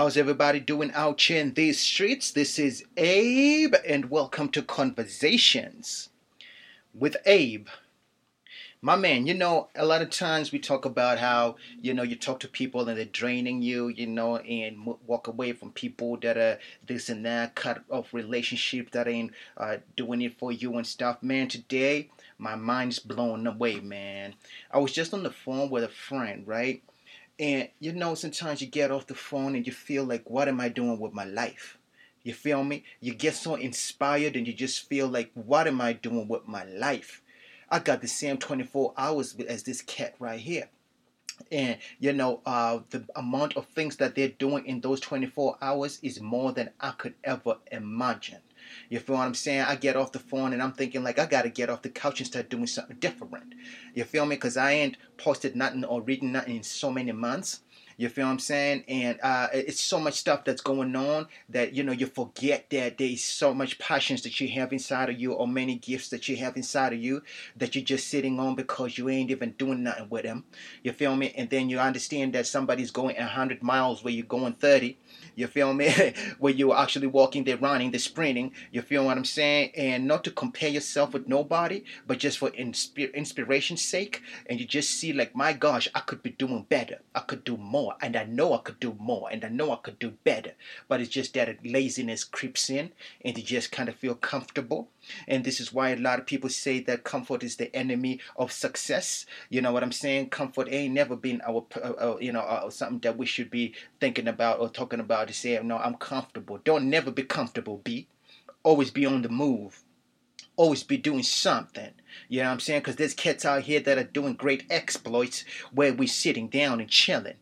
How's everybody doing out here in these streets? This is Abe, and welcome to Conversations with Abe. My man, you know, a lot of times we talk about how, you know, you talk to people and they're draining you, you know, and walk away from people that are this and that, cut off relationships that ain't uh, doing it for you and stuff. Man, today my mind's blown away, man. I was just on the phone with a friend, right? And you know, sometimes you get off the phone and you feel like, what am I doing with my life? You feel me? You get so inspired and you just feel like, what am I doing with my life? I got the same 24 hours as this cat right here. And you know, uh, the amount of things that they're doing in those 24 hours is more than I could ever imagine. You feel what I'm saying? I get off the phone and I'm thinking like I gotta get off the couch and start doing something different. You feel me? Cause I ain't posted nothing or reading nothing in so many months. You feel what I'm saying? And uh, it's so much stuff that's going on that you know you forget that there's so much passions that you have inside of you, or many gifts that you have inside of you that you're just sitting on because you ain't even doing nothing with them. You feel me? And then you understand that somebody's going 100 miles where you're going 30. You feel me? where you're actually walking, they're running, they're sprinting. You feel what I'm saying? And not to compare yourself with nobody, but just for inspir- inspiration's sake. And you just see like, my gosh, I could be doing better. I could do more more and I know I could do more and I know I could do better. But it's just that laziness creeps in and you just kind of feel comfortable. And this is why a lot of people say that comfort is the enemy of success. You know what I'm saying? Comfort ain't never been our, uh, uh, you know, uh, something that we should be thinking about or talking about to say, no, I'm comfortable. Don't never be comfortable, be. Always be on the move always be doing something. You know what I'm saying? Because there's kids out here that are doing great exploits where we're sitting down and chilling.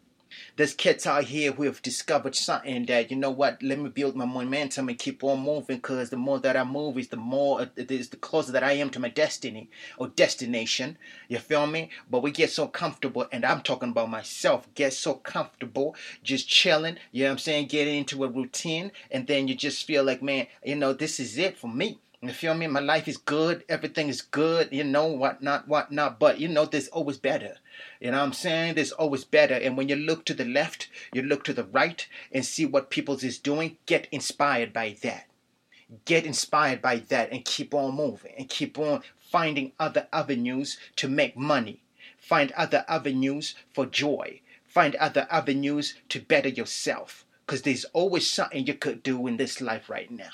There's kids out here who have discovered something that, you know what, let me build my momentum and keep on moving because the more that I move is the more, uh, it is the closer that I am to my destiny or destination. You feel me? But we get so comfortable, and I'm talking about myself, get so comfortable just chilling, you know what I'm saying, getting into a routine, and then you just feel like, man, you know, this is it for me. You feel me? My life is good. Everything is good. You know what not, what not. But you know, there's always better. You know I'm saying? There's always better. And when you look to the left, you look to the right and see what people's is doing, get inspired by that. Get inspired by that and keep on moving and keep on finding other avenues to make money. Find other avenues for joy. Find other avenues to better yourself. Because there's always something you could do in this life right now.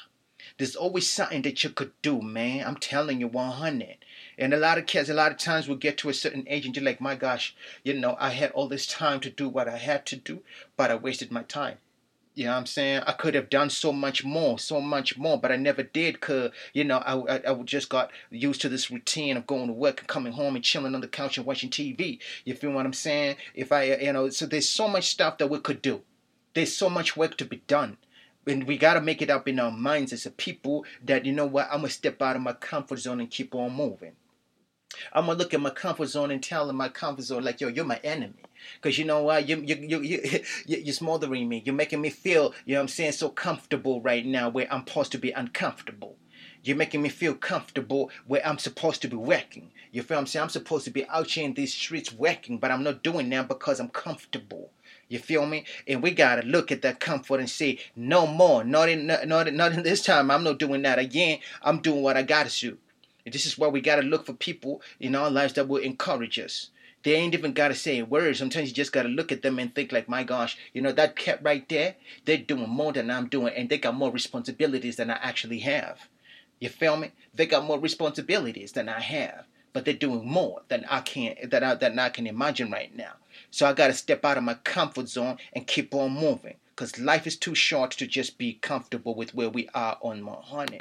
There's always something that you could do, man. I'm telling you 100. And a lot of kids, a lot of times we'll get to a certain age and you're like, my gosh, you know, I had all this time to do what I had to do, but I wasted my time. You know what I'm saying? I could have done so much more, so much more, but I never did because, you know, I, I, I just got used to this routine of going to work and coming home and chilling on the couch and watching TV. You feel what I'm saying? If I, you know, so there's so much stuff that we could do. There's so much work to be done and we got to make it up in our minds as a people that you know what i'm gonna step out of my comfort zone and keep on moving. I'm gonna look at my comfort zone and tell my comfort zone like yo you're my enemy. Because you know what you, you, you, you, you're smothering me. You're making me feel you know what i'm saying so comfortable right now where i'm supposed to be uncomfortable you're making me feel comfortable where I'm supposed to be working. You feel I'm saying? I'm supposed to be out here in these streets working, but I'm not doing that because I'm comfortable. You feel me? And we gotta look at that comfort and say, no more. Not in not, not in this time. I'm not doing that again. I'm doing what I gotta do. And this is why we gotta look for people in our lives that will encourage us. They ain't even gotta say words. Sometimes you just gotta look at them and think like, my gosh, you know that cat right there. They're doing more than I'm doing, and they got more responsibilities than I actually have. You feel me? They got more responsibilities than I have but they're doing more than I can that I, that I can imagine right now. So I got to step out of my comfort zone and keep on moving because life is too short to just be comfortable with where we are on my honey.